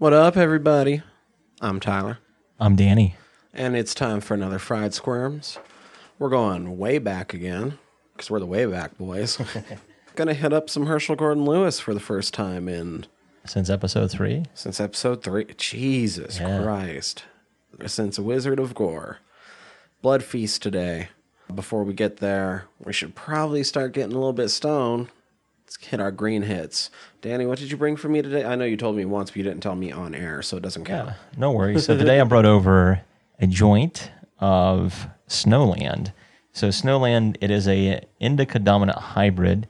What up, everybody? I'm Tyler, I'm Danny. and it's time for another Fried Squirms. We're going way back again, because we're the way back boys. Gonna hit up some Herschell Gordon Lewis for the first time in Since episode three, since episode three. Jesus Yeah. Christ. Since Wizard of Gore. Blood Feast today. Before we get there, we should probably start getting a little bit stoned. Let's hit our green hits. Danny, what did you bring for me today? I know you told me once, but you didn't tell me on air, so it doesn't count. yeah, no worries. So today I brought over a joint of Snowland. So Snowland, it is a indica dominant hybrid,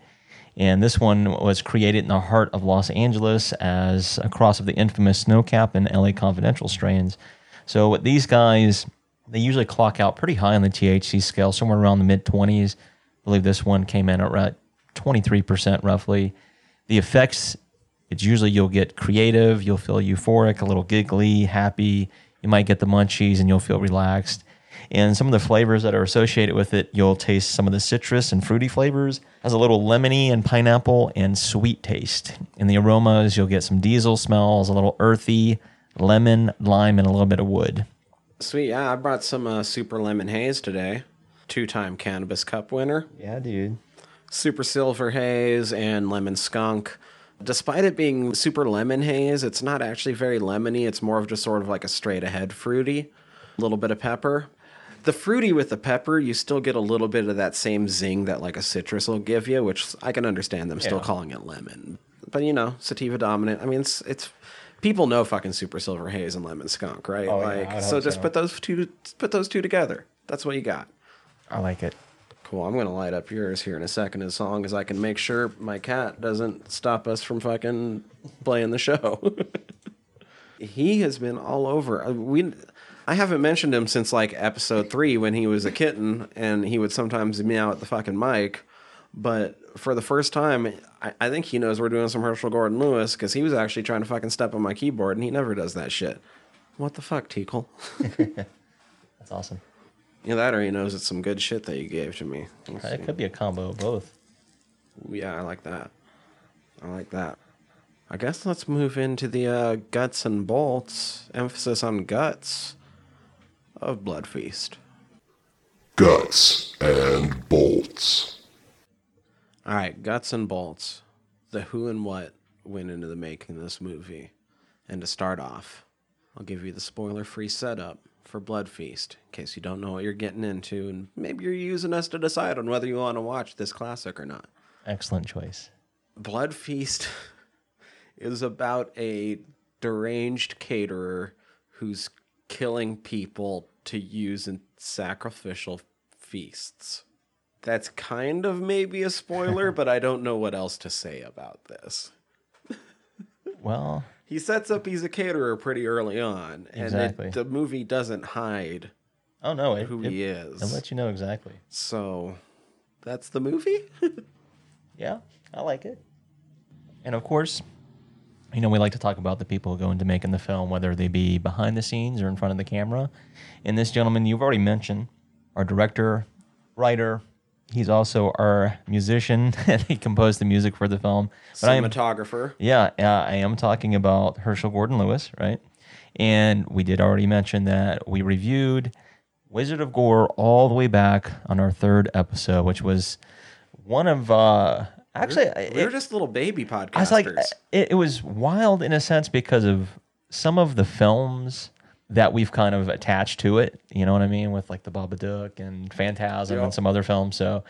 and this one was created in the heart of Los Angeles as a cross of the infamous Snowcap and LA Confidential strains. So with these guys, they usually clock out pretty high on the THC scale, somewhere around the mid 20s. I believe this one came in at right 23% roughly. The effects, it's usually you'll get creative, you'll feel euphoric, a little giggly, happy. You might get the munchies and you'll feel relaxed. And some of the flavors that are associated with it, you'll taste some of the citrus and fruity flavors. Has a little lemony and pineapple and sweet taste. In the aromas, you'll get some diesel smells, a little earthy, lemon, lime, and a little bit of wood. Sweet. Yeah, I brought some uh, Super Lemon Haze today. Two time Cannabis Cup winner. Yeah, dude. Super Silver Haze and Lemon Skunk. Despite it being super lemon haze, it's not actually very lemony. It's more of just sort of like a straight ahead fruity, a little bit of pepper. The fruity with the pepper, you still get a little bit of that same zing that like a citrus will give you, which I can understand them still Yeah. calling it lemon. But you know, sativa dominant. I mean, it's it's people know fucking Super Silver Haze and Lemon Skunk, right? Oh, like, I'd so just so. put those two put those two together. That's what you got. I like it. Cool. I'm gonna light up yours here in a second, as long as I can make sure my cat doesn't stop us from fucking playing the show. he has been all over. Uh, We, I haven't mentioned him since like episode three when he was a kitten, and he would sometimes meow at the fucking mic. But for the first time, I, I think he knows we're doing some Herschell Gordon Lewis because he was actually trying to fucking step on my keyboard, and he never does that shit. What the fuck, Teakle? That's awesome. Yeah, that or he knows it's some good shit that you gave to me. Let's It see. could be a combo of both. Yeah, I like that. I like that. I guess let's move into the uh, guts and bolts. Emphasis on guts of Blood Feast. Guts and bolts. All right, guts and bolts. The who and what went into the making of this movie. And to start off, I'll give you the spoiler free setup for Blood Feast in case you don't know what you're getting into, and maybe you're using us to decide on whether you want to watch this classic or not. Excellent choice. Blood Feast is about a deranged caterer who's killing people to use in sacrificial feasts. That's kind of maybe a spoiler, but I don't know what else to say about this. Well, He sets up he's a caterer pretty early on, and Exactly. it, the movie doesn't hide oh no, it, who it, he is. I'll let you know exactly. So that's the movie? Yeah, I like it. And of course, you know, we like to talk about the people who go into making the film, whether they be behind the scenes or in front of the camera. And this gentleman you've already mentioned, our director, writer, he's also our musician. And he composed the music for the film. But I am, Cinematographer. yeah, yeah, I am talking about Herschell Gordon Lewis, right? And we did already mention that we reviewed Wizard of Gore all the way back on our third episode, which was one of uh actually We were it- just little baby podcasters. I was like it, it was wild in a sense because of some of the films that we've kind of attached to it. You know what I mean? With like the Babadook and Phantasm and some other films. So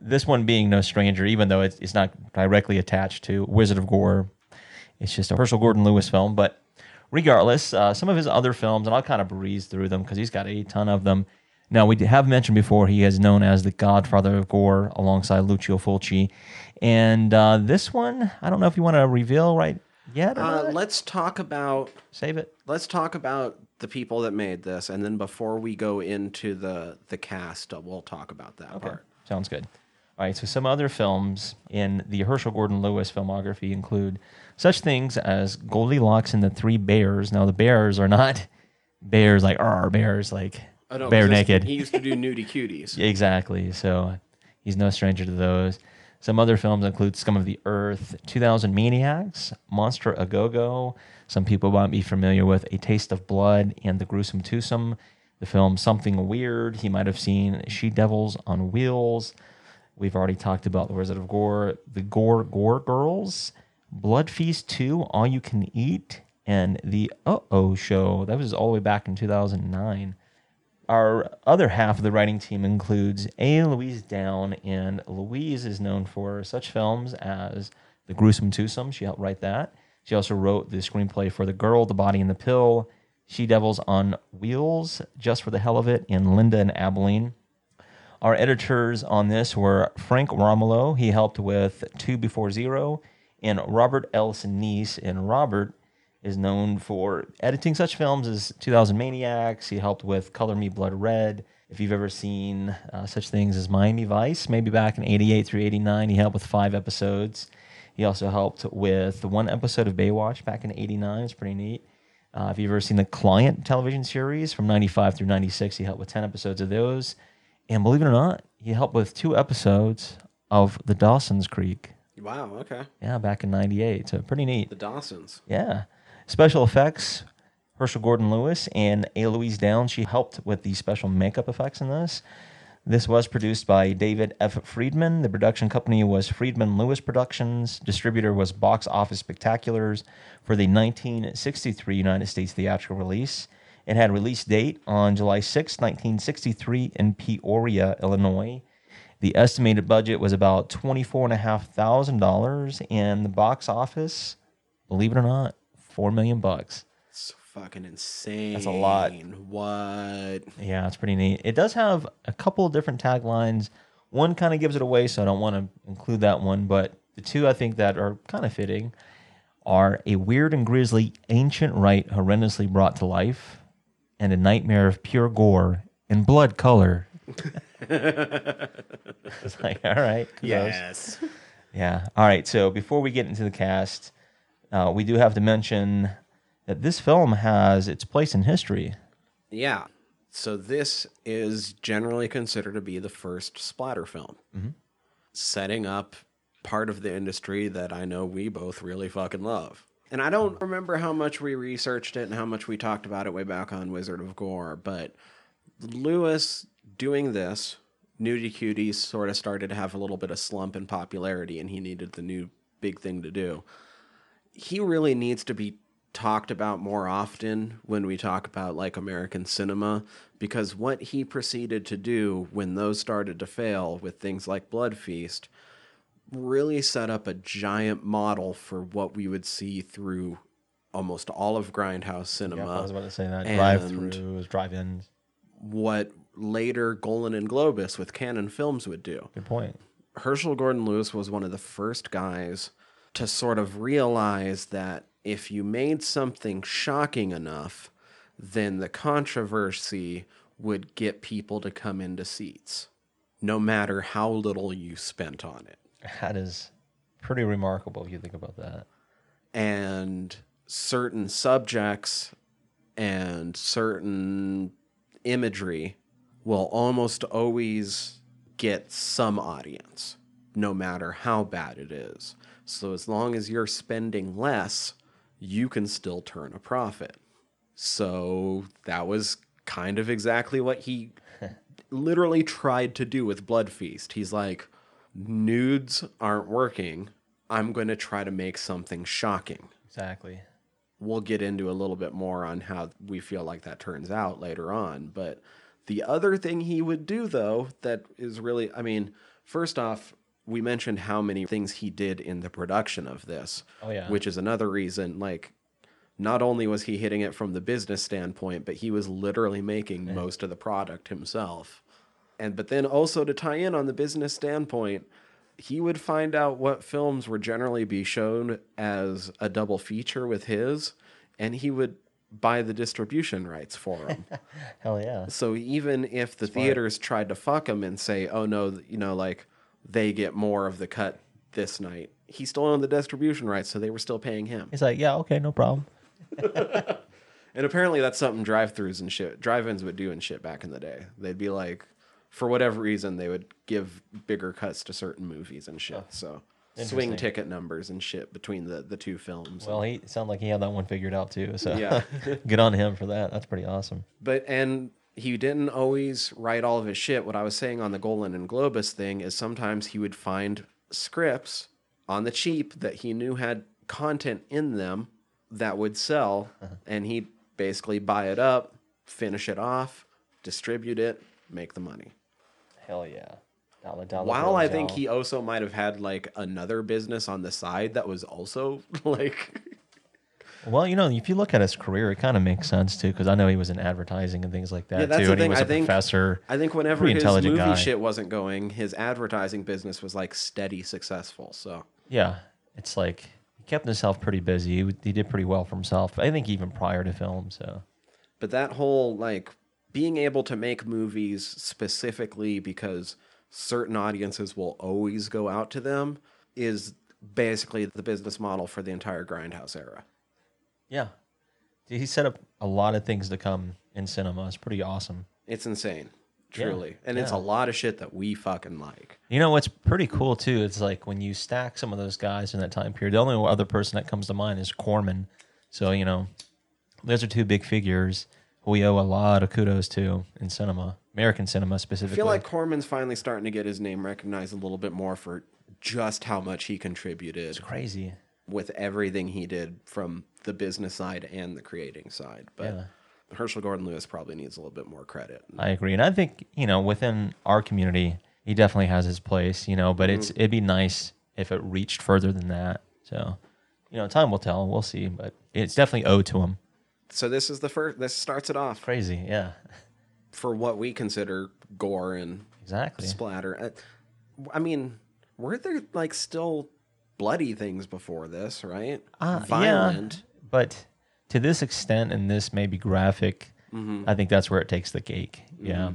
this one being no stranger, even though it's, it's not directly attached to Wizard of Gore, it's just a Herschell Gordon Lewis film. But regardless, uh, some of his other films, and I'll kind of breeze through them because he's got a ton of them. Now, we have mentioned before he is known as the godfather of gore alongside Lucio Fulci. And uh, this one, I don't know if you want to reveal right yet or Uh, let's talk about Save it. let's talk about the people that made this, and then before we go into the the cast, uh, we'll talk about that Okay. part. Sounds good. All right, so some other films in the Herschell Gordon Lewis filmography include such things as Goldilocks and the Three Bears. Now, the bears are not bears like our bears, like Oh, no, bare naked. He used to do nudie cuties. Exactly. So he's no stranger to those. Some other films include Scum of the Earth, 2000 Maniacs, Monster A Go Go. Some people might be familiar with A Taste of Blood and The Gruesome Twosome. The film Something Weird. He might have seen She Devils on Wheels. We've already talked about The Wizard of Gore, The Gore Gore Girls, Blood Feast 2, All You Can Eat, and The Uh Oh Show. That was all the way back in 2009. Our other half of the writing team includes A. Louise Downe, and Louise is known for such films as The Gruesome Twosome. She helped write that. She also wrote the screenplay for The Girl, The Body, and the Pill, She Devils on Wheels, Just for the Hell of It, and Linda and Abilene. Our editors on this were Frank Romolo. He helped with Two Before Zero, and Robert L. Sinise. And Robert is known for editing such films as 2000 Maniacs. He helped with Color Me Blood Red. If you've ever seen uh, such things as Miami Vice, maybe back in 88 through 89, he helped with five episodes. He also helped with one episode of Baywatch back in 89. It's pretty neat. Uh, if you've ever seen the Client television series from 95 through 96, he helped with 10 episodes of those. And believe it or not, he helped with two episodes of The Dawson's Creek. Wow. Okay. Yeah, back in 98. So pretty neat. The Dawsons. Yeah. Special effects, Herschell Gordon Lewis and A. Louise Downe. She helped with the special makeup effects in this. This was produced by David F. Friedman. The production company was Friedman Lewis Productions. Distributor was Box Office Spectaculars for the 1963 United States theatrical release. It had release date on July 6, 1963 in Peoria, Illinois. The estimated budget was about $24,500 and the box office, believe it or not, 4 million bucks. Fucking insane. That's a lot. What? Yeah, it's pretty neat. It does have a couple of different taglines. One kind of gives it away, so I don't want to include that one. But the two I think that are kind of fitting are a weird and grisly ancient rite horrendously brought to life, and a nightmare of pure gore and blood color. it's like, all right, kudos. Yes. Yeah. All right. So before we get into the cast, uh, we do have to mention that this film has its place in history. Yeah. So this is generally considered to be the first splatter film, mm-hmm. setting up part of the industry that I know we both really fucking love. And I don't remember how much we researched it and how much we talked about it way back on Wizard of Gore, but Lewis doing this, Nudie Cuties sort of started to have a little bit of slump in popularity, and he needed the new big thing to do he really needs to be talked about more often when we talk about like American cinema because what he proceeded to do when those started to fail with things like Blood Feast really set up a giant model for what we would see through almost all of Grindhouse cinema. I was about to say that drive-throughs, drive-ins. What later Golan and Globus with Cannon Films would do. Good point. Herschell Gordon Lewis was one of the first guys to sort of realize that if you made something shocking enough, then the controversy would get people to come into seats, no matter how little you spent on it. That is pretty remarkable if you think about that. And certain subjects and certain imagery will almost always get some audience, no matter how bad it is. So as long as you're spending less, you can still turn a profit. So that was kind of exactly what he literally tried to do with Blood Feast. He's like, nudes aren't working. I'm going to try to make something shocking. Exactly. We'll get into a little bit more on how we feel like that turns out later on. But the other thing he would do, though, that is really, I mean, first off, we mentioned how many things he did in the production of this, Oh, yeah. which is another reason, like, not only was he hitting it from the business standpoint, but he was literally making most of the product himself. And but then also to tie in on the business standpoint, he would find out what films would generally be shown as a double feature with his, and he would buy the distribution rights for them. Hell yeah. so even if the theaters tried to fuck him and say, "Oh no, you know, like they get more of the cut this night," he still owned the distribution rights, so they were still paying him. He's like, yeah, okay, no problem. And apparently that's something drive-throughs and shit, drive-ins would do and shit back in the day. They'd be like, for whatever reason, they would give bigger cuts to certain movies and shit. So swing ticket numbers and shit between the the two films. Well, he sounded like he had that one figured out too. So Yeah. good on him for that. That's pretty awesome. But and he didn't always write all of his shit. What I was saying on the Golan and Globus thing is sometimes he would find scripts on the cheap that he knew had content in them that would sell, uh-huh. and he'd basically buy it up, finish it off, distribute it, make the money. Hell yeah. Dollar, dollar While I think he also might have had like another business on the side that was also like Well, you know, if you look at his career, it kind of makes sense too, because I know he was in advertising and things like that Yeah, that's too, the and he thing. was I a think- professor. I think whenever his movie guy. shit wasn't going, his advertising business was like steady successful. So Yeah, it's like he kept himself pretty busy. He, he did pretty well for himself. I think even prior to film. So But that whole like being able to make movies specifically because certain audiences will always go out to them is basically the business model for the entire Grindhouse era. Yeah, he set up a lot of things to come in cinema. It's pretty awesome. It's insane, Yeah, truly. And it's a lot of shit that we fucking like. You know what's pretty cool too? It's like when you stack some of those guys in that time period. The only other person that comes to mind is Corman. So you know, those are two big figures who we owe a lot of kudos to in cinema, American cinema specifically. I feel like Corman's finally starting to get his name recognized a little bit more for just how much he contributed it's crazy. with everything he did from the business side and the creating side. But Yeah. Herschell Gordon Lewis probably needs a little bit more credit. I agree, and I think you know within our community, he definitely has his place. You know, but it's it'd be nice if it reached further than that. So, you know, time will tell. We'll see, but it's definitely owed to him. So this is the first. This starts it off Crazy, yeah, for what we consider gore and exactly. splatter. Uh, I mean, were there like still bloody things before this? Right? Uh, Violent. But to this extent and this maybe graphic, mm-hmm. I think that's where it takes the cake. Yeah. Mm-hmm.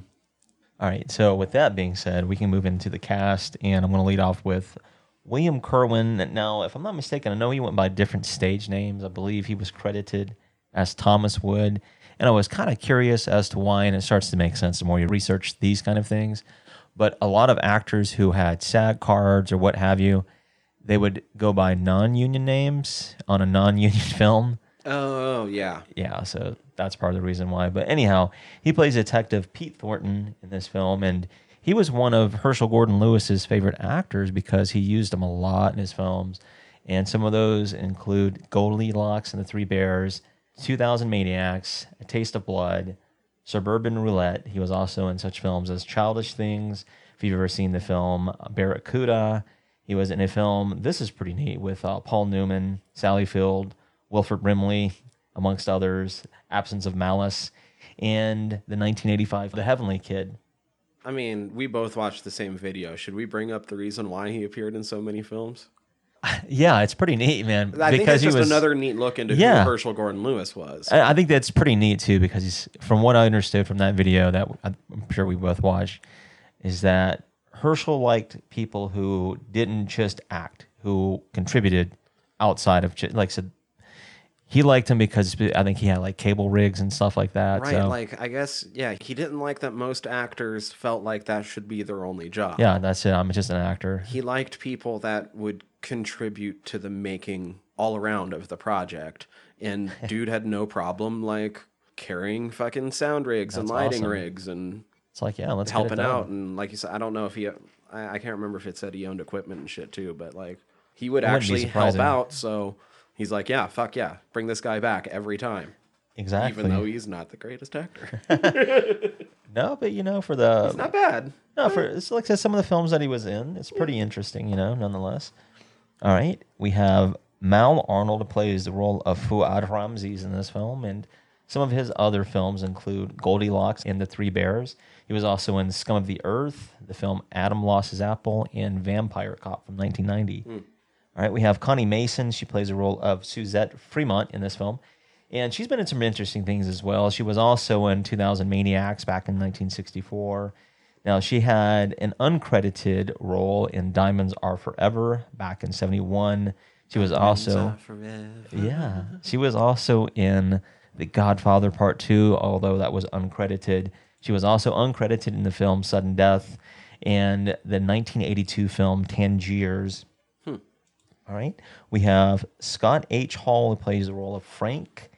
All right. So with that being said, we can move into the cast, and I'm going to lead off with William Kerwin. Now, if I'm not mistaken, I know he went by different stage names. I believe he was credited as Thomas Wood, and I was kind of curious as to why, and it starts to make sense the more you research these kind of things. But a lot of actors who had SAG cards or what have you, they would go by non-union names on a non-union film. Oh, oh yeah. Yeah, so that's part of the reason why. But anyhow, he plays Detective Pete Thornton in this film, and he was one of Herschell Gordon Lewis's favorite actors because he used him a lot in his films. And some of those include Goldilocks and the Three Bears, 2000 Maniacs, A Taste of Blood, Suburban Roulette. He was also in such films as Childish Things. If you've ever seen the film uh, Barracuda, he was in a film. This is pretty neat with uh, Paul Newman, Sally Field, Wilford Brimley, amongst others. Absence of Malice, and the 1985 The Heavenly Kid. I mean, we both watched the same video. Should we bring up the reason why he appeared in so many films? Yeah, it's pretty neat, man. I think he just was another neat look into Yeah. who Herschell Gordon Lewis was. I I think that's pretty neat too, because he's, from what I understood from that video that I'm sure we both watched, is that Herschell liked people who didn't just act, who contributed outside of, like I said, he liked him because I think he had like cable rigs and stuff like that. Right, so, like I guess, yeah, he didn't like that most actors felt like that should be their only job. yeah, that's it. I'm just an actor. He liked people that would contribute to the making all around of the project. And dude had no problem like carrying fucking sound rigs and lighting awesome. rigs and It's like, yeah, let's it helping out. And like you said, I don't know if he, I, I can't remember if it said he owned equipment and shit too, but like he would It actually help out. So he's like, yeah, fuck yeah, bring this guy back every time. Exactly. Even though he's not the greatest actor. no, but you know, for the It's not bad. No, for it's like I some of the films that he was in, it's pretty interesting, you know, nonetheless. All right, we have Mal Arnold plays the role of Fuad Ramses in this film, and some of his other films include Goldilocks and the Three Bears. He was also in Scum of the Earth, the film Adam Lost His Apple, and Vampire Cop from 1990. All right, we have Connie Mason. She plays the role of Suzette Fremont in this film. And she's been in some interesting things as well. She was also in 2000 Maniacs back in 1964. Now, she had an uncredited role in Diamonds Are Forever back in 71. She was also, yeah, she was also in The Godfather Part 2, although that was uncredited. She was also uncredited in the film Sudden Death and the 1982 film Tangiers. Hmm. All right. We have Scott H. Hall, who plays the role of Frank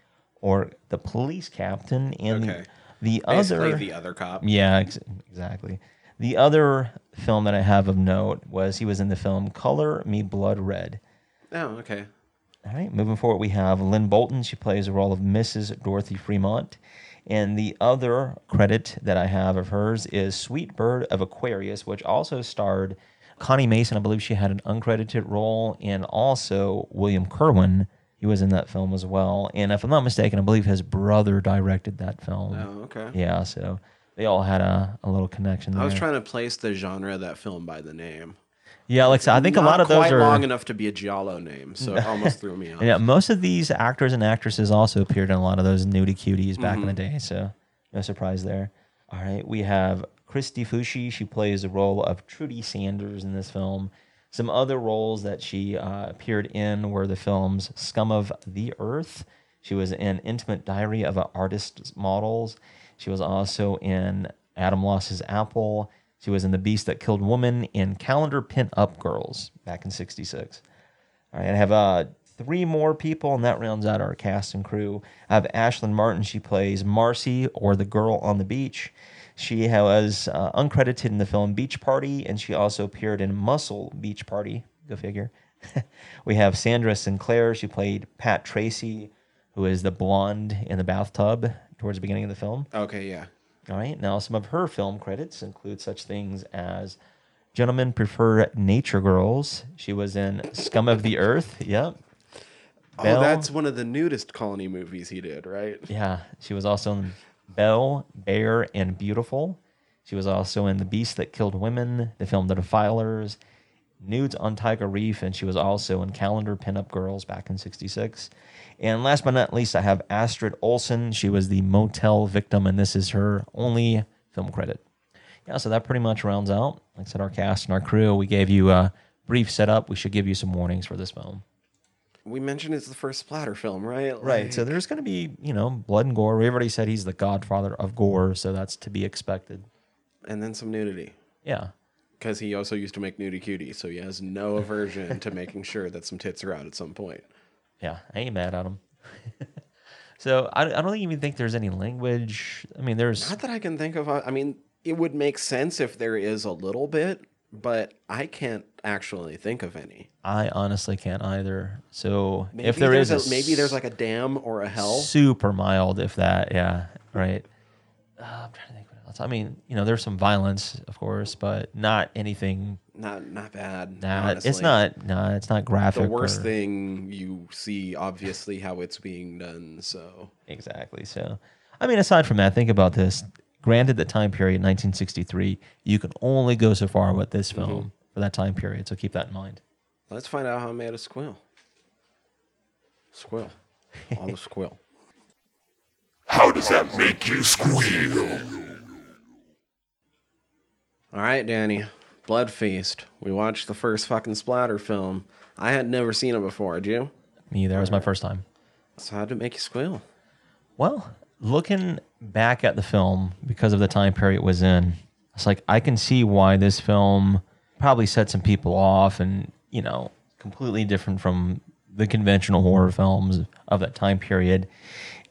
or the police captain. And Okay. the, the other. the other cop. Yeah, ex- exactly. The other film that I have of note was he was in the film Color Me Blood Red. Oh, okay. All right, moving forward, we have Lynn Bolton. She plays the role of Mrs. Dorothy Fremont. And the other credit that I have of hers is Sweet Bird of Aquarius, which also starred Connie Mason. I believe she had an uncredited role, and also William Kerwin. He was in that film as well. And if I'm not mistaken, I believe his brother directed that film. Oh, okay. Yeah, so they all had a, a little connection there. I was trying to place the genre of that film by the name. Yeah, like I think a lot of those quite are long enough to be a giallo name, so it almost threw me off. Yeah, most of these actors and actresses also appeared in a lot of those nudie cuties back in the day, so no surprise there. All right, we have Christy Foushee. She plays the role of Trudy Sanders in this film. Some other roles that she uh, appeared in were the films Scum of the Earth. She was in Intimate Diary of an Artist's Models. She was also in Adam Lost His Apple. She was in The Beast That Killed Woman and Calendar Pin Up Girls back in 66. All right, I have uh, three more people, and that rounds out our cast and crew. I have Ashlyn Martin. She plays Marcy, or the girl on the beach. She was uh, uncredited in the film Beach Party, and she also appeared in Muscle Beach Party. Go figure. we have Sandra Sinclair. She played Pat Tracy, who is the blonde in the bathtub towards the beginning of the film. Okay, yeah. All right. Now, some of her film credits include such things as Gentlemen Prefer Nature Girls. She was in Scum of the Earth. Yep. Oh, Belle. Oh, that's one of the nudist colony movies he did, right? Yeah. She was also in Belle, Bear, and Beautiful. She was also in The Beast That Killed Women, the film The Defilers, Nudes on Tiger Reef, and she was also in Calendar Pinup Girls back in 66. And last but not least, I have Astrid Olsen. She was the motel victim, and this is her only film credit. Yeah, so that pretty much rounds out. Like I said, our cast and our crew. We gave you a brief setup. We should give you some warnings for this film. We mentioned it's the first splatter film, right? Right. So there's going to be, you know, blood and gore. We already said he's the godfather of gore, so that's to be expected. and then some nudity. Yeah. Because he also used to make nudie cutie, so he has no aversion to making sure that some tits are out at some point. Yeah. I ain't mad at him. so I, I don't even think there's any language. I mean, there's. Not that I can think of. I mean, it would make sense if there is a little bit, but I can't actually think of any. I honestly can't either. So Maybe if there's is a, maybe there's like a dam or a hell. super mild, if that, yeah, right. Uh, I'm trying to think what else. I mean, you know, there's some violence, of course, but not anything. Not not bad. Nah, it's not. No, it's not graphic. the worst or- thing you see. Obviously, how it's being done. So Exactly. So, I mean, aside from that, think about this. Granted, the time period, 1963, you can only go so far with this film Mm-hmm. for that time period. So keep that in mind. let's find out how it made a squill. Squill. All the squill. How does that make you squeal? All right, Danny. Blood Feast. We watched the first fucking splatter film. I had never seen it before. Did you? Me, that was my first time. So how did it make you squeal? Well, looking back at the film because of the time period it was in, it's like I can see why this film probably set some people off and, you know, completely different from the conventional horror films of that time period.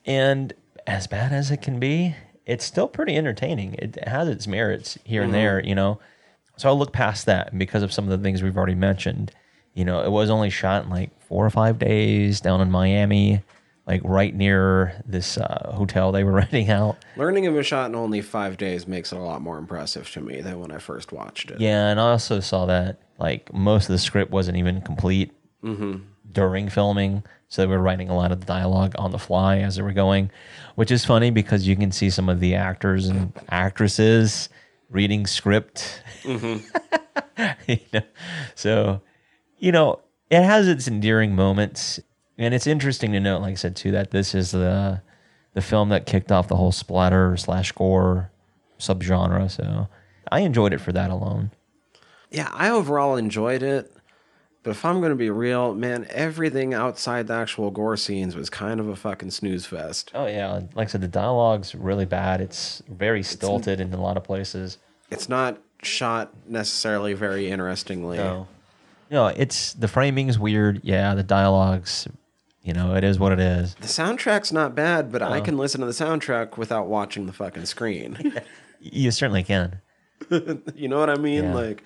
And as bad as it can be, it's still pretty entertaining. It has its merits here and there, you know. So I'll look past that and because of some of the things we've already mentioned. You know, it was only shot in like four or five days down in Miami, like right near this uh, hotel they were renting out. Learning it was shot in only five days makes it a lot more impressive to me than when I first watched it. Yeah, and I also saw that like most of the script wasn't even complete during filming, so they were writing a lot of the dialogue on the fly as they were going, which is funny because you can see some of the actors and actresses reading script. Mm-hmm. You know? So, you know, it has its endearing moments, and it's interesting to note, like I said too, that this is the the film that kicked off the whole splatter slash gore subgenre. So, I enjoyed it for that alone. Yeah, I overall enjoyed it. But if I'm going to be real, man, everything outside the actual gore scenes was kind of a fucking snooze fest. Oh yeah, like I said, the dialogue's really bad. It's very stilted in a lot of places. It's not shot necessarily very interestingly. No, no, it's the framing's weird. Yeah, the dialogue's, you know, it is what it is. The soundtrack's not bad, but I can listen to the soundtrack without watching the fucking screen. You certainly can. you know what I mean? Yeah. Like,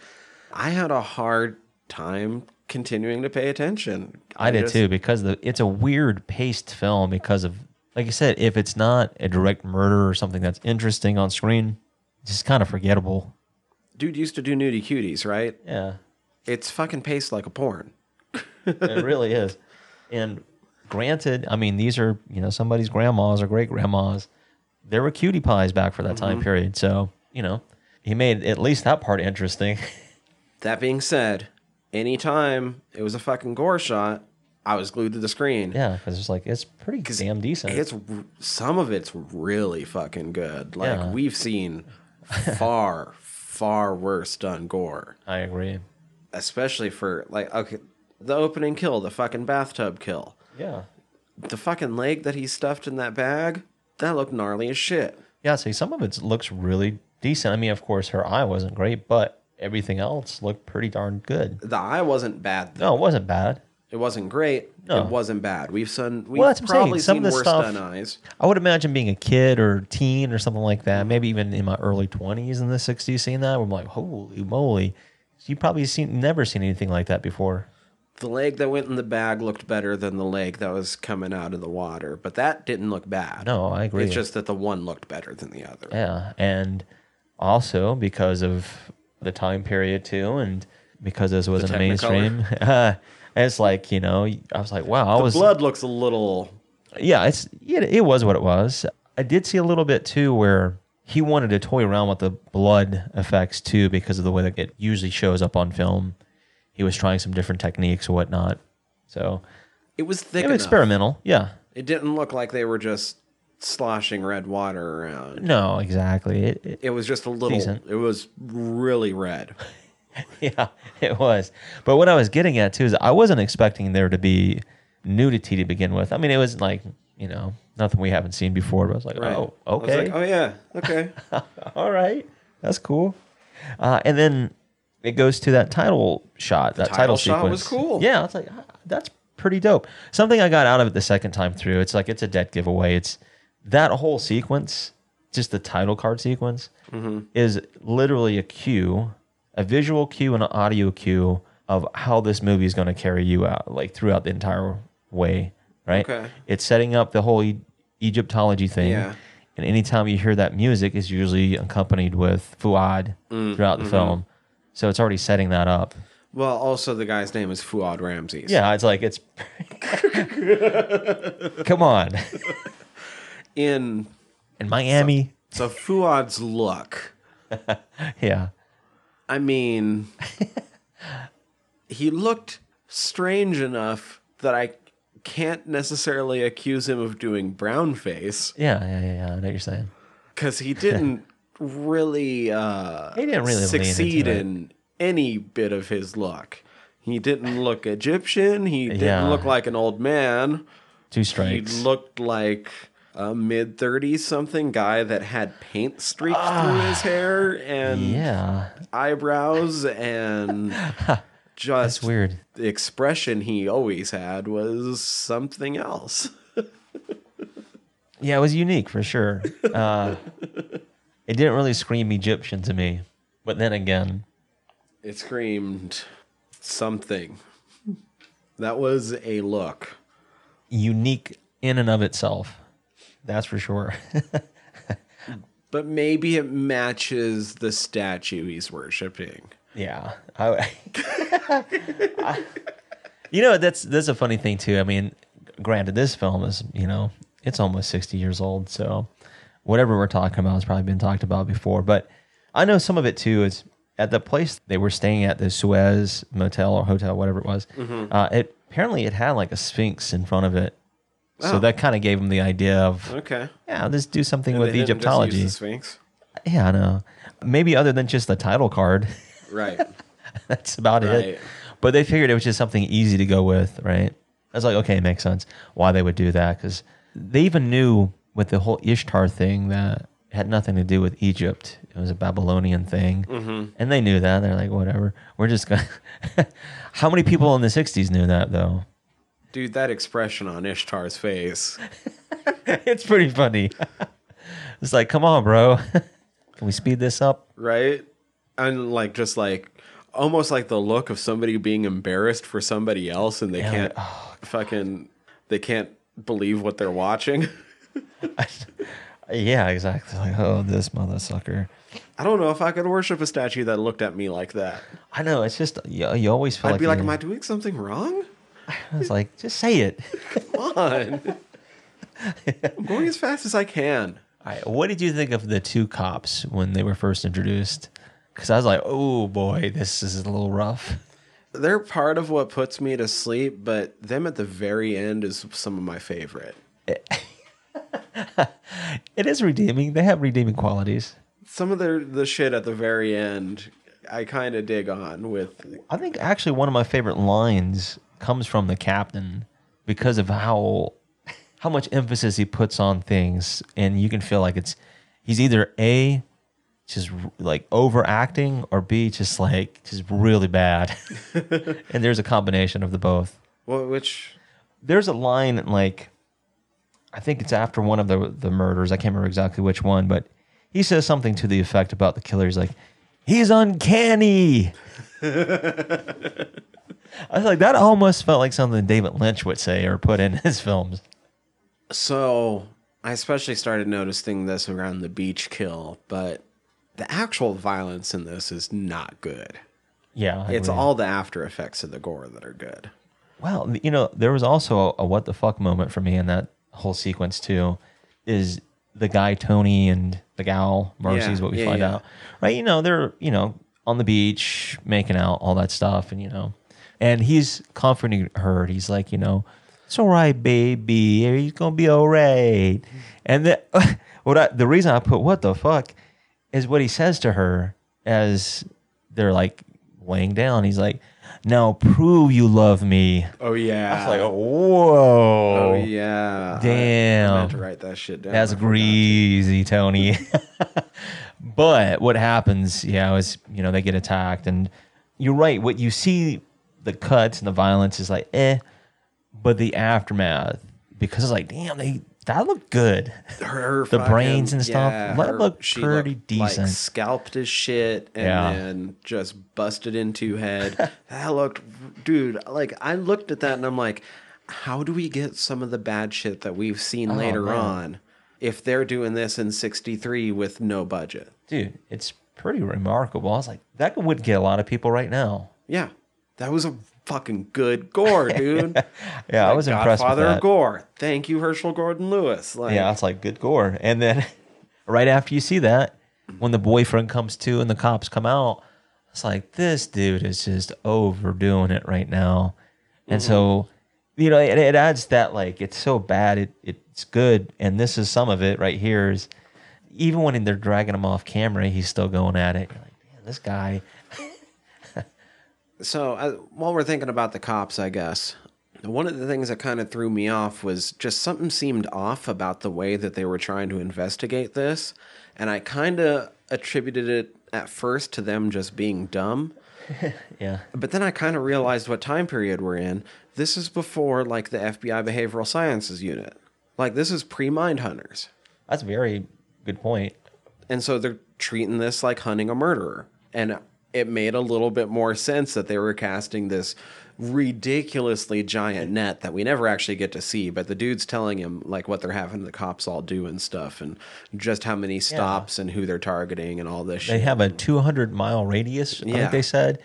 I had a hard time continuing to pay attention. I did just- too because the it's a weird paced film because of like you said, if it's not a direct murder or something that's interesting on screen, it's just kind of forgettable. Dude used to do nudie cuties, right? Yeah, It's fucking paced like a porn. it really is. And granted, I mean these are you know somebody's grandmas or great grandmas. There were cutie pies back for that time mm-hmm. period, so you know he made at least that part interesting. That being said, anytime it was a fucking gore shot, I was glued to the screen. yeah, because it's like it's pretty damn decent. It's some of it's really fucking good. Like Yeah. we've seen far, far worse done gore. I agree. Especially for like okay, the opening kill, the fucking bathtub kill. Yeah. The fucking leg that he stuffed in that bag, that looked gnarly as shit. Yeah, see, some of it looks really decent. I mean, of course, her eye wasn't great, but everything else looked pretty darn good. The eye wasn't bad though. No, it wasn't bad. It wasn't great. No. It wasn't bad. We've seen we've Well, probably Some seen of the worse stuff- done eyes. I would imagine being a kid or teen or something like that, maybe even in my early 20s in the 60s, seeing that, I'm like, holy moly. You probably seen never seen anything like that before. The leg that went in the bag looked better than the leg that was coming out of the water, but that didn't look bad. No, I agree. It's just that the one looked better than the other. Yeah, and also because of the time period too, and because this wasn't Technicolor. mainstream, uh, it's like you know, I was like, wow, I The was blood looks a little. yeah, it's it, it was what it was. I did see a little bit too where he wanted to toy around with the blood effects too because of the way that it usually shows up on film. He was trying some different techniques or whatnot. So It was thick it was experimental. Yeah. It didn't look like they were just sloshing red water around. No, exactly. It, it, It was just a little. Decent. It was really red. yeah, it was. But what I was getting at too is I wasn't expecting there to be nudity to begin with. I mean, it was like you know nothing we haven't seen before. But I was like, Right. oh, okay. like, oh yeah, okay. all right, that's cool. Uh, and then it goes to that title shot. that title title shot was cool. Yeah, it's like ah, that's pretty dope. Something I got out of it the second time through. It's like it's a dead giveaway. It's that whole sequence, just the title card sequence, Mm-hmm. is literally a cue, a visual cue and an audio cue of how this movie is going to carry you out, like throughout the entire way. Right? Okay. It's setting up the whole e- Egyptology thing. Yeah. And anytime you hear that music, is usually accompanied with Fuad Mm, throughout mm-hmm. the film. So it's already setting that up. well, also the guy's name is Fuad Ramses. Yeah, it's like it's. Come on, In in Miami. so Fuad's look. Yeah, I mean, he looked strange enough that I can't necessarily accuse him of doing brown face yeah, yeah, yeah. yeah. I know what you're saying. because he didn't really uh, He didn't really succeed in any bit of his look. He didn't look Egyptian. He didn't Yeah. look like an old man. Two He looked like a mid 30s something guy that had paint streaked through his hair and yeah, eyebrows and just that's weird. the expression he always had was something else. Yeah, it was unique for sure. Uh, it didn't really scream Egyptian to me, but then again, It screamed something. That was a look. unique in and of itself. That's for sure. But maybe it matches the statue he's worshiping. Yeah, I, I- you know that's that's a funny thing too. I mean, granted, this film is you know it's almost sixty years old, so whatever we're talking about has probably been talked about before. But I know some of it too is at the place they were staying at, the Suez Motel or hotel, whatever it was. Uh, it apparently it had like a sphinx in front of it, so Oh. that kind of gave them the idea of Okay. yeah, let's do something with they didn't just use Egyptology. the Sphinx. Yeah, I know. Maybe other than just the title card. Right. That's about Right. it. but they figured it was just something easy to go with, right? I was like, okay, it makes sense why they would do that because they even knew with the whole Ishtar thing that it had nothing to do with Egypt. It was a Babylonian thing, mm-hmm. and they knew that. They're like, whatever, we're just gonna. How many people in the '60s knew that though? Dude, that expression on Ishtar's face. it's pretty funny. it's like, come on, bro. Can we speed this up? right? And like just like almost like the look of somebody being embarrassed for somebody else and they Yeah, can't oh, fucking they can't believe what they're watching. Yeah, exactly. Like, oh, this mother sucker. I don't know if I could worship a statue that looked at me like that. I know. It's just you, you always feel like I'd like be like, am I doing something wrong? It's like just say it. Come on. I'm going as fast as I can. All right, what did you think of the two cops when they were first introduced? Because I was like, oh boy, this is a little rough. They're part of what puts me to sleep, but them at the very end is some of my favorite. It is redeeming. They have redeeming qualities. Some of the the shit at the very end, I kind of dig on with I think actually one of my favorite lines comes from the captain because of how how much emphasis he puts on things, and you can feel like it's he's either a just like overacting or b just like just really bad, and there's a combination of the both. well, which There's a line like I think it's after one of the the murders. I can't remember exactly which one, but he says something to the effect about the killer. He's like, "He's uncanny." I was like, that almost felt like something David Lynch would say or put in his films. So I especially started noticing this around the beach kill, but the actual violence in this is not good. Yeah, I It's agree. all the after effects of the gore that are good. Well, you know, there was also a, a what the fuck moment for me in that whole sequence too. Is the guy Tony and the gal Mercy Yeah, is what we yeah, find yeah. out, right? You know, they're you know on the beach making out, all that stuff, and you know, and he's comforting her. He's like, you know, it's all right, baby. He's gonna be all right. And the what I, the reason I put what the fuck is what he says to her as they're like laying down. He's like, now prove you love me. Oh yeah. I was like, whoa. oh yeah. I- I, Damn. meant to write that shit down. That's I greasy, Tony. but what happens, yeah, is you know they get attacked, and you're right. What you see, the cuts and the violence is like, eh, but the aftermath, because it's like, damn, they that looked good. Her The fucking- brains and stuff, yeah, that her- looked pretty looked, like, decent. scalped as shit and Yeah. then just busted into head. that looked, dude. Like I looked at that and I'm like, how do we get some of the bad shit that we've seen later Oh, man. on if they're doing this in '63 with no budget? Dude, it's pretty remarkable. I was like, that would get a lot of people right now. Yeah, that was a fucking good gore, dude. Yeah, I Like, was impressed with Godfather that. of gore. Thank you, Herschell Gordon Lewis. Like, Yeah, it's like good gore. And then right after you see that, when the boyfriend comes to and the cops come out, it's like this dude is just overdoing it right now. And so, mm-hmm. you know, it, it adds that like it's so bad, it it's good. And this is some of it right here is even when they're dragging him off camera, he's still going at it. You're like, man, this guy. So uh, while we're thinking about the cops, I guess one of the things that kind of threw me off was just something seemed off about the way that they were trying to investigate this, and I kind of attributed it at first to them just being dumb. Yeah. But then I kind of realized what time period we're in. This is before like the FBI Behavioral Sciences Unit. Like this is pre Mind Hunters. That's a very good point. And so they're treating this like hunting a murderer. And it made a little bit more sense that they were casting this ridiculously giant net that we never actually get to see. But the dude's telling him like what they're having the cops all do and stuff and just how many stops and who they're targeting and all this They shit. have a 200 mile radius. I Yeah. think they said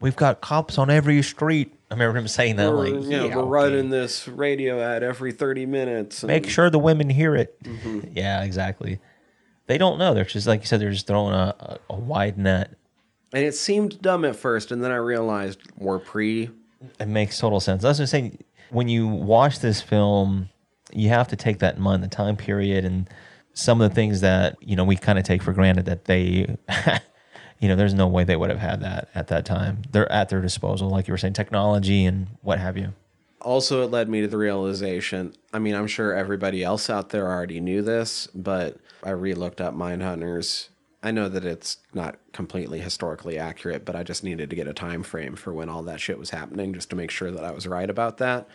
we've got cops on every street. I remember him saying that. We're, like, you know, yeah, we're okay. running this radio ad every 30 minutes. and- Make sure the women hear it. Mm-hmm. Yeah, exactly. They don't know. They're just like you said. They're just throwing a, a, a wide net. And it seemed dumb at first. And then I realized we're pre. It makes total sense. I was just saying, when you watch this film, you have to take that in mind, the time period and some of the things that you know we kind of take for granted that they, you know, there's no way they would have had that at that time. They're at their disposal, like you were saying, technology and what have you. Also, it led me to the realization. I mean, I'm sure everybody else out there already knew this, but I re-looked up Mindhunters. I know that it's not completely historically accurate, but I just needed to get a time frame for when all that shit was happening, just to make sure that I was right about that.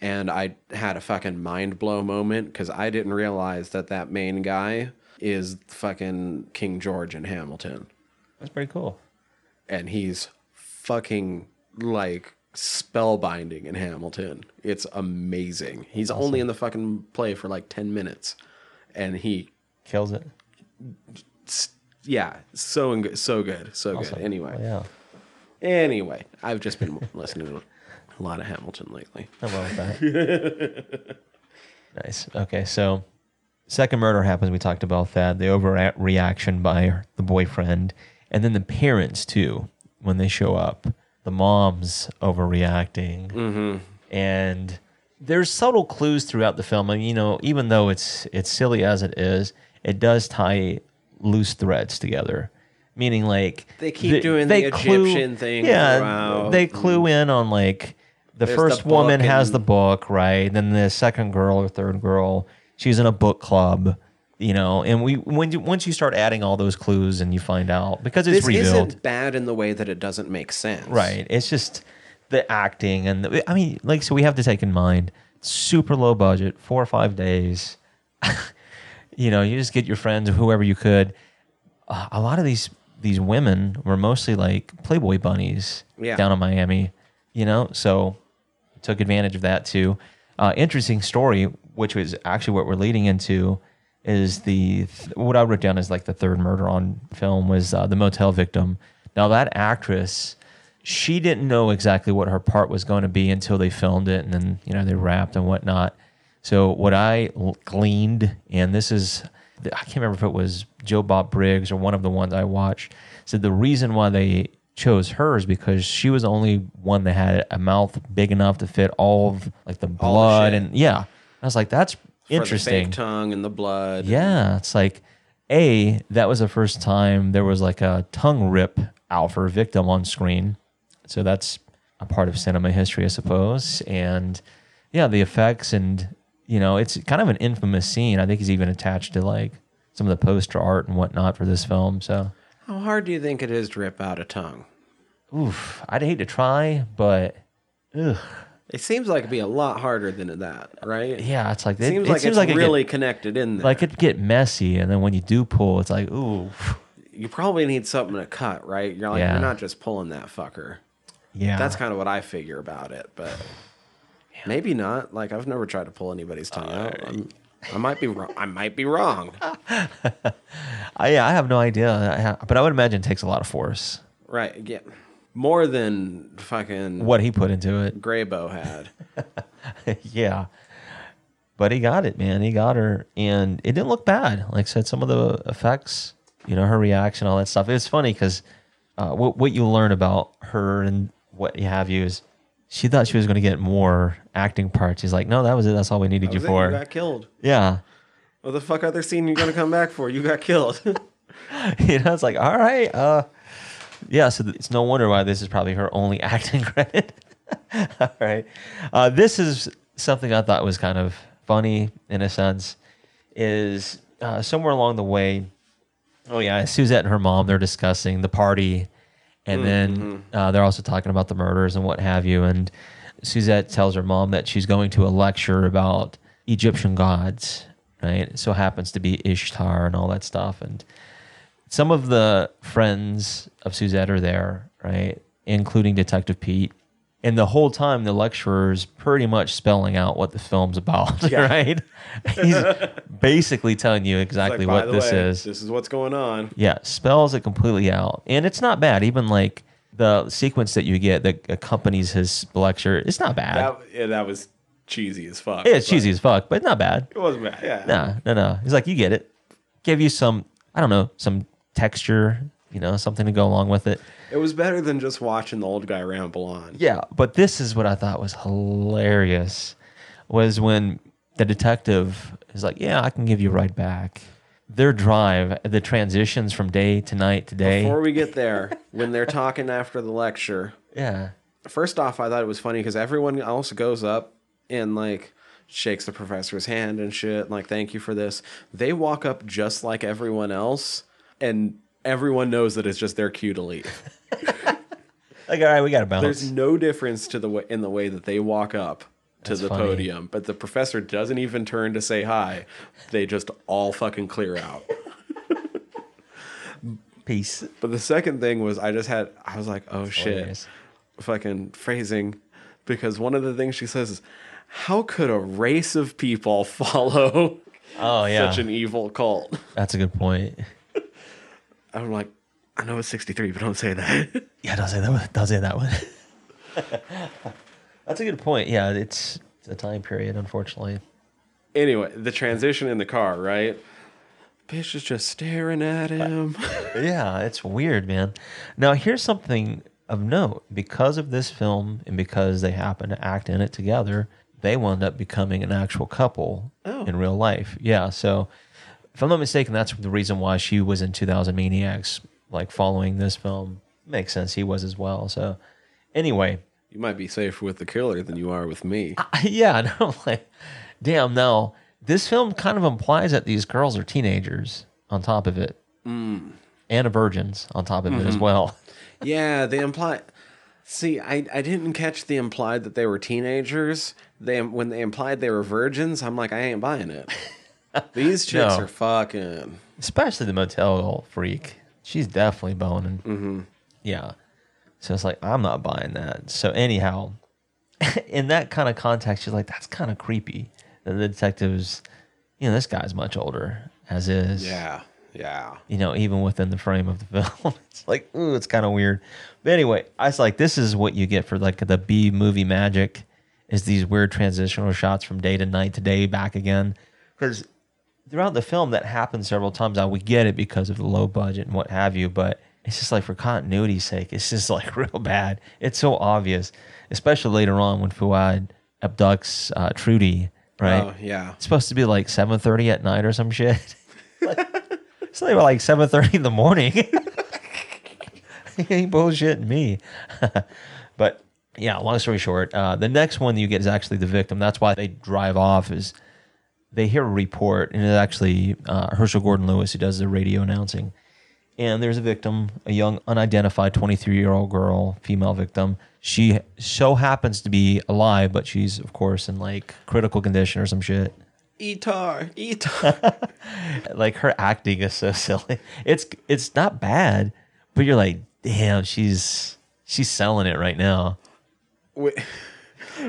And I had a fucking mind blow moment because I didn't realize that that main guy is fucking King George in Hamilton That's pretty cool. and he's fucking like spellbinding in Hamilton. It's amazing. He's only in the fucking play for like 10 minutes and he Kills it. Yeah, so so good, so Awesome. good. Anyway. Yeah. Anyway, I've just been listening to a lot of Hamilton lately. I'm well with that. nice. Okay, so second murder happens. We talked about that. The overreaction by the boyfriend, and then the parents too when they show up. The mom's overreacting, mm-hmm. and there's subtle clues throughout the film. And you know, even though it's it's silly as it is, it does tie loose threads together. Meaning, like They keep doing they the Egyptian thing Yeah, throughout. they clue mm. in on like the There's first the woman book has the book, right? Then the second girl or third girl, she's in a book club, you know. And we when you once you start adding all those clues and you find out because it's This revealed, isn't bad in the way that it doesn't make sense. right? It's just the acting and the, I mean, like so we have to take in mind super low budget, four or five days. you know, you just get your friends or whoever you could. Uh, a lot of these these women were mostly like Playboy bunnies Yeah. down in Miami, you know, so took advantage of that too. Uh, interesting story, which was actually what we're leading into, is the th- what I wrote down as like the third murder on film was uh, the motel victim. Now that actress, she didn't know exactly what her part was going to be until they filmed it, and then you know they wrapped and whatnot. So what I l- gleaned, and this is I can't remember if it was Joe Bob Briggs or one of the ones I watched, said the reason why they chose her is because she was the only one that had a mouth big enough to fit all of like the All the blood and yeah. I was like, that's For the interesting. tongue and the blood. Yeah, it's like a that was the first time there was like a tongue rip out for a victim on screen, so that's a part of cinema history, I suppose. And yeah, the effects and you know it's kind of an infamous scene. I think he's even attached to like some of the poster art and whatnot for this film. So How hard do you think it is to rip out a tongue? oof, I'd hate to try, but ugh, It seems like it'd be a lot harder than that, right? yeah, it's like It seems it, like seems it's like it get- really connected in there. like it get messy, and then when you do pull, it's like ooh, you probably need something to cut, right? You're like Yeah. you're not just pulling that fucker. yeah, That's kind of what I figure about it, but maybe not. Like I've never tried to pull anybody's tongue out. I'm, I might be wrong. I might be wrong. I, yeah, I have no idea, I ha- but I would imagine it takes a lot of force. right? Yeah, more than fucking What he put into it, Graybo had. yeah. But he got it, man. He got her, and it didn't look bad. Like I said, some of the effects, you know, her reaction, all that stuff. It's funny because uh, what what you learn about her and what you have you is she thought she was going to get more acting parts. She's like, no, that was it. That's all we needed you for. You got killed. yeah. What the fuck other scene you gonna come back for? You got killed. you know, it's like, all right, uh, yeah. So th- it's no wonder why this is probably her only acting credit. all right, uh, this is something I thought was kind of funny in a sense. Is uh, somewhere along the way, oh yeah, Suzette and her mom they're discussing the party, and then uh, they're also talking about the murders and what have you. And Suzette tells her mom that she's going to a lecture about Egyptian gods. Right, it so happens to be Ishtar and all that stuff, and some of the friends of Suzette are there, right? Including Detective Pete. And the whole time, the lecturer's pretty much spelling out what the film's about, right? He's basically telling you exactly Like, by what the this way, is. This is what's going on. Yeah, spells it completely out. And it's not bad. Even like the sequence that you get that accompanies his lecture, it's not bad. That yeah, that was cheesy as fuck. Yeah, it's but cheesy as fuck, but not bad. It wasn't bad. Yeah. No, no, no. He's like, you get it. Give you some, I don't know, some texture, you know, something to go along with it. It was better than just watching the old guy ramble on. Yeah, but this is what I thought was hilarious was when the detective is like, "Yeah, I can give you ride back." their drive, the transitions from day to night to day. Before we get there, when they're talking after the lecture, yeah. first off, I thought it was funny because everyone else goes up and like shakes the professor's hand and shit, like thank you for this. They walk up just like everyone else, and everyone knows that it's just their cue to leave. Like, all right, we got to bounce. There's no difference to the way in the way that they walk up to That's the funny. podium, but the professor doesn't even turn to say hi. They just all fucking clear out. Peace. But the second thing was I just had I was like, oh shit. hilarious. Fucking phrasing. Because one of the things she says is, How could a race of people follow Oh, yeah. such an evil cult? That's a good point. I'm like, I know it's 63, but don't say that. Yeah, don't say that one. Don't say that one. That's a good point. Yeah, it's, it's a time period, unfortunately. anyway, the transition in the car, right? Bitch is just staring at him. Yeah, it's weird, man. Now, here's something of note. Because of this film and because they happen to act in it together, they wound up becoming an actual couple Oh. in real life. Yeah, so if I'm not mistaken, that's the reason why she was in 2000 Maniacs, like following this film. Makes sense. He was as well. So, anyway, You might be safer with the killer than you are with me. yeah, no, like, damn, no. This film kind of implies that these girls are teenagers on top of it, Mm. and virgins on top of it Mm-hmm. as well. yeah, they imply. See, I, I didn't catch the implied that they were teenagers. They when they implied they were virgins, I'm like, I ain't buying it. These chicks No. are fucking. especially the motel freak. She's definitely boning. Mm-hmm. Yeah. So it's like I'm not buying that. So anyhow, in that kind of context, you're like, that's kind of creepy. That the detectives, you know, this guy's much older as is. Yeah, yeah. You know, even within the frame of the film, it's like, ooh, it's kind of weird. But anyway, I was like, this is what you get for like the B movie magic, is these weird transitional shots from day to night to day back again, because throughout the film that happens several times. Now we get it because of the low budget and what have you, but it's just like for continuity's sake, it's just like real bad. It's so obvious, especially later on when Fuad abducts uh, Trudy, right? Oh, yeah. It's supposed to be like seven thirty at night or some shit. Like, it's like like seven thirty in the morning. he ain't bullshitting me. but yeah, long story short, uh, the next one you get is actually the victim. That's why they drive off. Is they hear a report, and it's actually uh, Herschell Gordon Lewis who does the radio announcing. And there's a victim, a young unidentified 23 year old girl, female victim. She so happens to be alive, but she's of course in like critical condition or some shit. Etar, etar. Like her acting is so silly. It's it's not bad, but you're like, damn, she's she's selling it right now. Wait,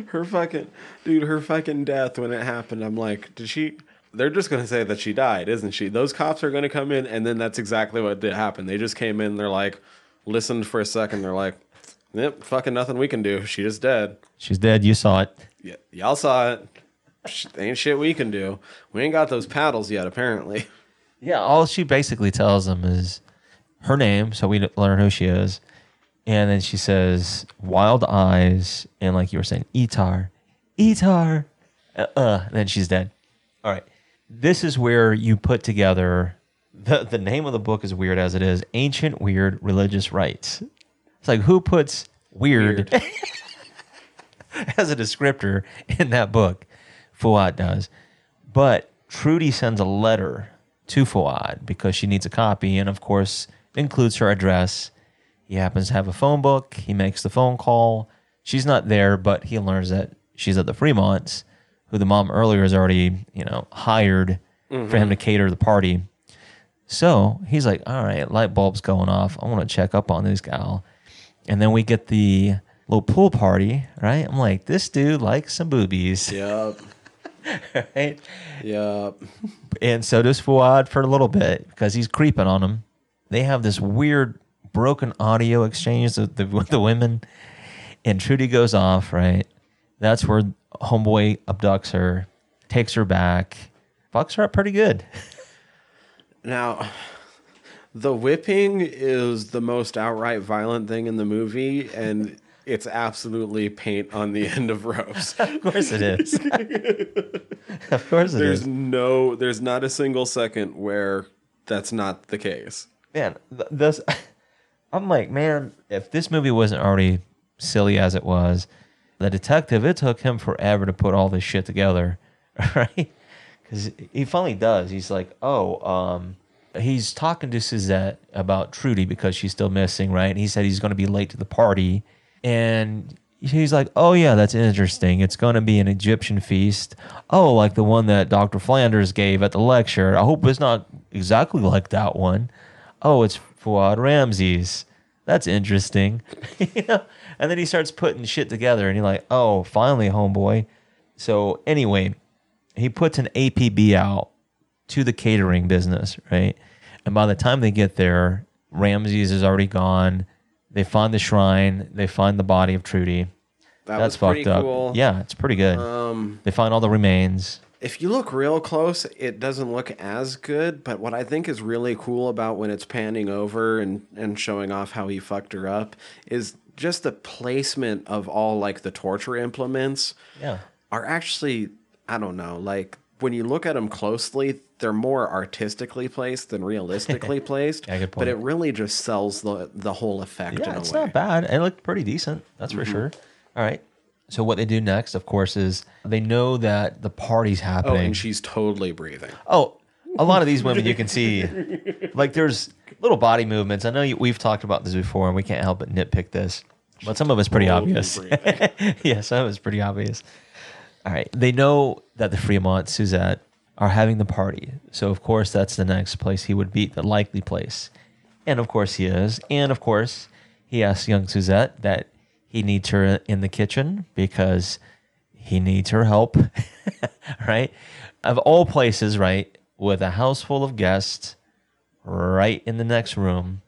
her fucking dude, her fucking death when it happened. I'm like, did she? They're just gonna say that she died, isn't she? Those cops are gonna come in, and then that's exactly what did happen. They just came in. They're like, listened for a second. They're like, yep, fucking nothing we can do. She just dead. She's dead. You saw it. Yeah, y'all saw it. Ain't shit we can do. We ain't got those paddles yet, apparently. Yeah, all she basically tells them is her name, so we learn who she is, and then she says "wild eyes" and like you were saying, "Etar, Etar," uh, uh, and then she's dead. All right, this is where you put together the the name of the book is weird as it is, ancient weird religious rites. It's like who puts weird, Weird. as a descriptor in that book? Fuad does. But Trudy sends a letter to Fuad because she needs a copy, and of course, includes her address. He happens to have a phone book. He makes the phone call. She's not there, but he learns that she's at the Fremonts, who the mom earlier has already, you know, hired for him mm-hmm. to cater the party. So he's like, all right, light bulb's going off. I want to check up on this gal. And then we get the little pool party, right? I'm like, this dude likes some boobies, Yep. right? Yep. And so does Fuad for a little bit because he's creeping on him. They have this weird broken audio exchange with the, with the women. And Trudy goes off, right? That's where Homeboy abducts her, takes her back, fucks her up pretty good. Now, the whipping is the most outright violent thing in the movie, and it's absolutely paint on the end of ropes. Of course it is. of course it There's is. no, there's not a single second where that's not the case. Man, th- this. I'm like, man, if this movie wasn't already silly as it was, the detective, it took him forever to put all this shit together, right? Because he finally does. He's like, oh, um, he's talking to Suzette about Trudy because she's still missing, right? And he said he's going to be late to the party. And he's like, oh, yeah, that's interesting. It's going to be an Egyptian feast. Oh, like the one that Dr. Flanders gave at the lecture. I hope it's not exactly like that one. Oh, it's Fuad Ramses. That's interesting. you know? And then he starts putting shit together and you're like, oh, finally, homeboy. So, anyway, he puts an APB out to the catering business, right? And by the time they get there, Ramses is already gone. They find the shrine. They find the body of Trudy. That That's was pretty fucked up. cool. Yeah, it's pretty good. Um, they find all the remains. If you look real close, it doesn't look as good. But what I think is really cool about when it's panning over and, and showing off how he fucked her up is just the placement of all like the torture implements Yeah. are actually, I don't know, like when you look at them closely, they're more artistically placed than realistically placed. Yeah, good But it really just sells the the whole effect in Yeah, it's way. not bad. It looked pretty decent. That's for mm-hmm. sure. All right. So what they do next, of course, is they know that the party's happening. Oh, and she's totally breathing. Oh, a lot of these women you can see, like there's little body movements. I know you, we've talked about this before, and we can't help but nitpick this, but some of it's pretty Totally obvious. yeah, some of it's pretty obvious. All right, they know that the Fremont Suzette are having the party, so of course that's the next place he would be, the likely place, and of course he is, and of course he asks young Suzette that he needs her in the kitchen because he needs her help, right? Of all places, right, with a house full of guests, right in the next room,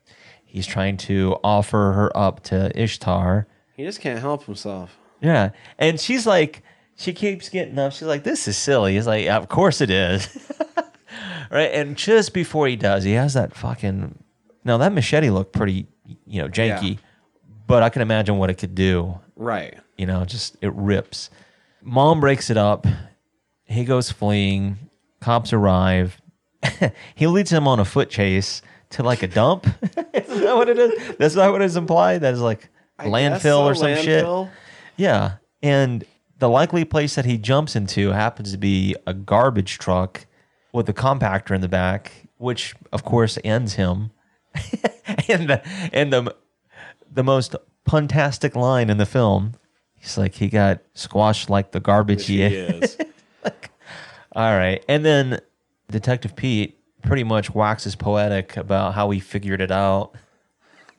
he's trying to offer her up to Ishtar. He just can't help himself. Yeah. And she's like, she keeps getting up. She's like, this is silly. He's like, of course it is. right. And just before he does, he has that fucking. Now, that machete looked pretty, you know, janky, Yeah. But I can imagine what it could do. Right. You know, just it rips. Mom breaks it up. He goes fleeing. Cops arrive. he leads him on a foot chase to like a dump. is that what it is? That's not what is implied. That is like I landfill so, or some shit. Yeah. And the likely place that he jumps into happens to be a garbage truck with a compactor in the back, which of course ends him. and the and the the most puntastic line in the film, he's like he got squashed like the garbage he He is. is. All right. And then Detective Pete pretty much waxes poetic about how he figured it out.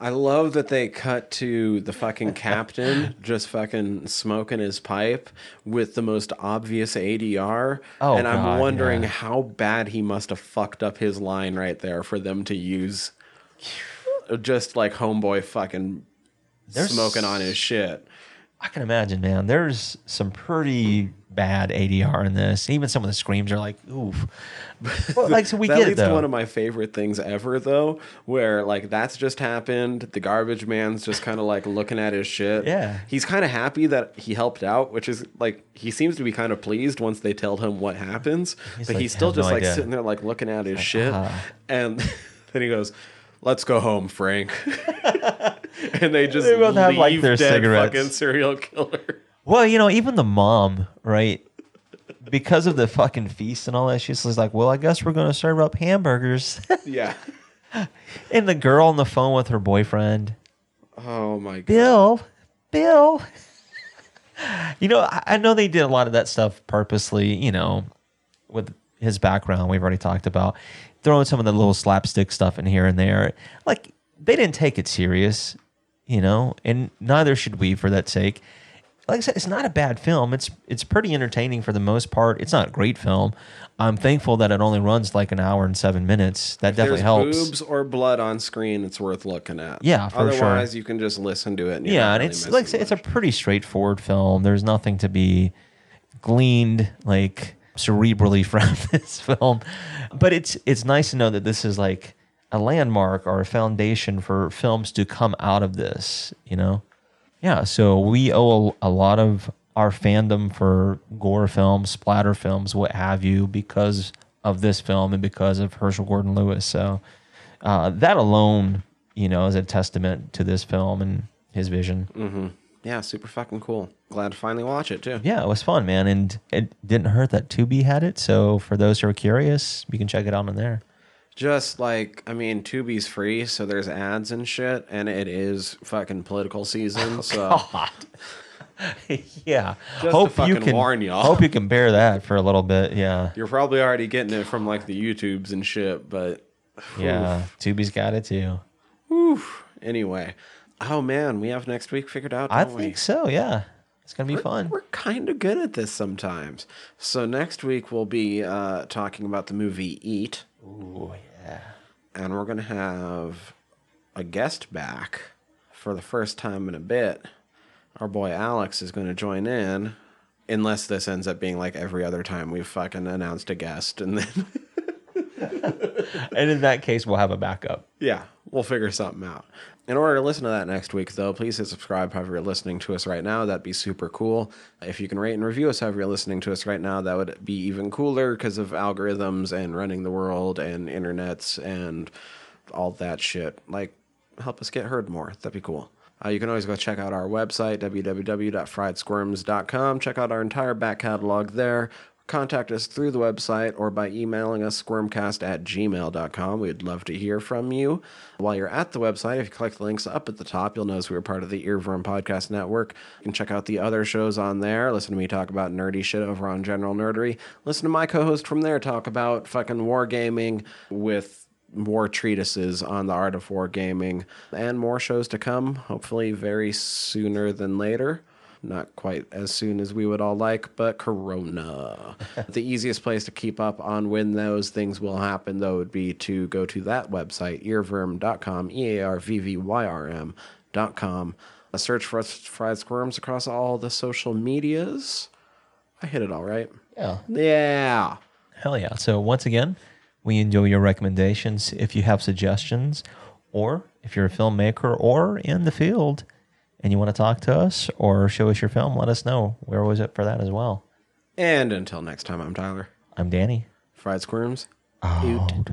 I love that they cut to the fucking captain just fucking smoking his pipe with the most obvious ADR. Oh, and I'm God, wondering yeah. how bad he must have fucked up his line right there for them to use just like homeboy fucking There's- smoking on his shit. I can imagine, man. There's some pretty bad ADR in this. Even some of the screams are like, oof. Well, like, so we that get it leads to one of my favorite things ever, though, where like that's just happened. The garbage man's just kind of like looking at his shit. Yeah. he's kind of happy that he helped out, which is like he seems to be kind of pleased once they tell him what happens. He's but like, he's still "Have no just like idea." sitting there like looking at his shit, ah. and then he goes. Let's go home, Frank. and they just They both have, like, leave their dead cigarettes. fucking serial killer. well, you know, even the mom, right? Because of the fucking feast and all that, she's like, well, I guess we're going to serve up hamburgers. yeah. and the girl on the phone with her boyfriend, Oh my god. Bill, Bill. you know, I know they did a lot of that stuff purposely, you know, with his background we've already talked about, throwing some of the little slapstick stuff in here and there. Like they didn't take it serious, you know, and neither should we for that sake. Like I said, it's not a bad film. It's it's pretty entertaining for the most part. It's not a great film. I'm thankful that it only runs like an hour and seven minutes. That definitely helps. boobs or blood on screen, it's worth looking at. Yeah, for sure. Otherwise, you can just listen to it. And yeah, and really it's like it's a pretty straightforward film. There's nothing to be gleaned like cerebrally from this film, but it's it's nice to know that this is like a landmark or a foundation for films to come out of this. You know, Yeah, so we owe a, a lot of our fandom for gore films, splatter films, what have you, because of this film and because of Herschell Gordon Lewis. So uh, that alone, you know, is a testament to this film and his vision. Yeah, super fucking cool. Glad to finally watch it too. Yeah, it was fun, man, and it didn't hurt that Tubi had it. So for those who are curious, you can check it out on there. Just like I mean, Tubi's free, so there's ads and shit, and it is fucking political season. Oh, so yeah, to hope you can warn y'all. hope you can bear that for a little bit. Yeah, you're probably already getting it from like the YouTubes and shit. But yeah, Tubi's got it too. anyway, oh man, we have next week figured out. I don't we? think so. Yeah, it's gonna be fun. We're kind of good at this sometimes. So next week we'll be uh, talking about the movie Eat. Ooh, yeah. and we're gonna have a guest back for the first time in a bit. Our boy Alex is gonna join in, unless this ends up being like every other time we've fucking announced a guest, and then And in that case, we'll have a backup. yeah, we'll figure something out. In order to listen to that next week, though, please hit subscribe however you're listening to us right now. That'd be super cool. If you can rate and review us however you're listening to us right now, that would be even cooler because of algorithms and running the world and internets and all that shit. Like, help us get heard more. That'd be cool. Uh, you can always go check out our website, www.friedsquirms.com. Check out our entire back catalog there. Contact us through the website or by emailing us squirmcast at gmail.com. We'd love to hear from you. While you're at the website, if you click the links up at the top, you'll notice we are part of the Earwyrm Podcast Network. You can check out the other shows on there. Listen to me talk about nerdy shit over on General Nerdery. Listen to my co host from there talk about fucking wargaming with more treatises on the art of wargaming and more shows to come, hopefully very sooner than later. Not quite as soon as we would all like, but Corona. the easiest place to keep up on when those things will happen, though, would be to go to that website, earwyrm.com, E A R V V Y R M.com. A uh, search for Fried Squirms across all the social medias. I hit it all right. Yeah. Yeah. Hell yeah. So once again, we enjoy your recommendations. If you have suggestions, or if you're a filmmaker or in the field and you want to talk to us or show us your film, let us know. Where was it for that as well? And until next time, I'm Tyler. I'm Danny. Fried Squirms. Out.